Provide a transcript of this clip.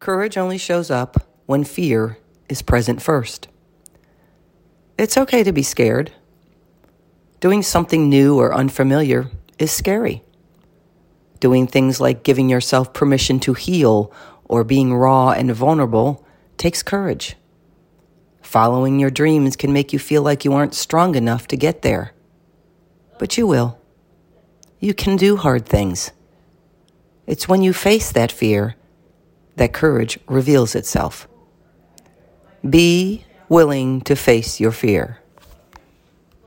Courage only shows up when fear is present first. It's okay to be scared. Doing something new or unfamiliar is scary. Doing things like giving yourself permission to heal or being raw and vulnerable takes courage. Following your dreams can make you feel like you aren't strong enough to get there. But you will. You can do hard things. It's when you face that fear that courage reveals itself. Be willing to face your fear.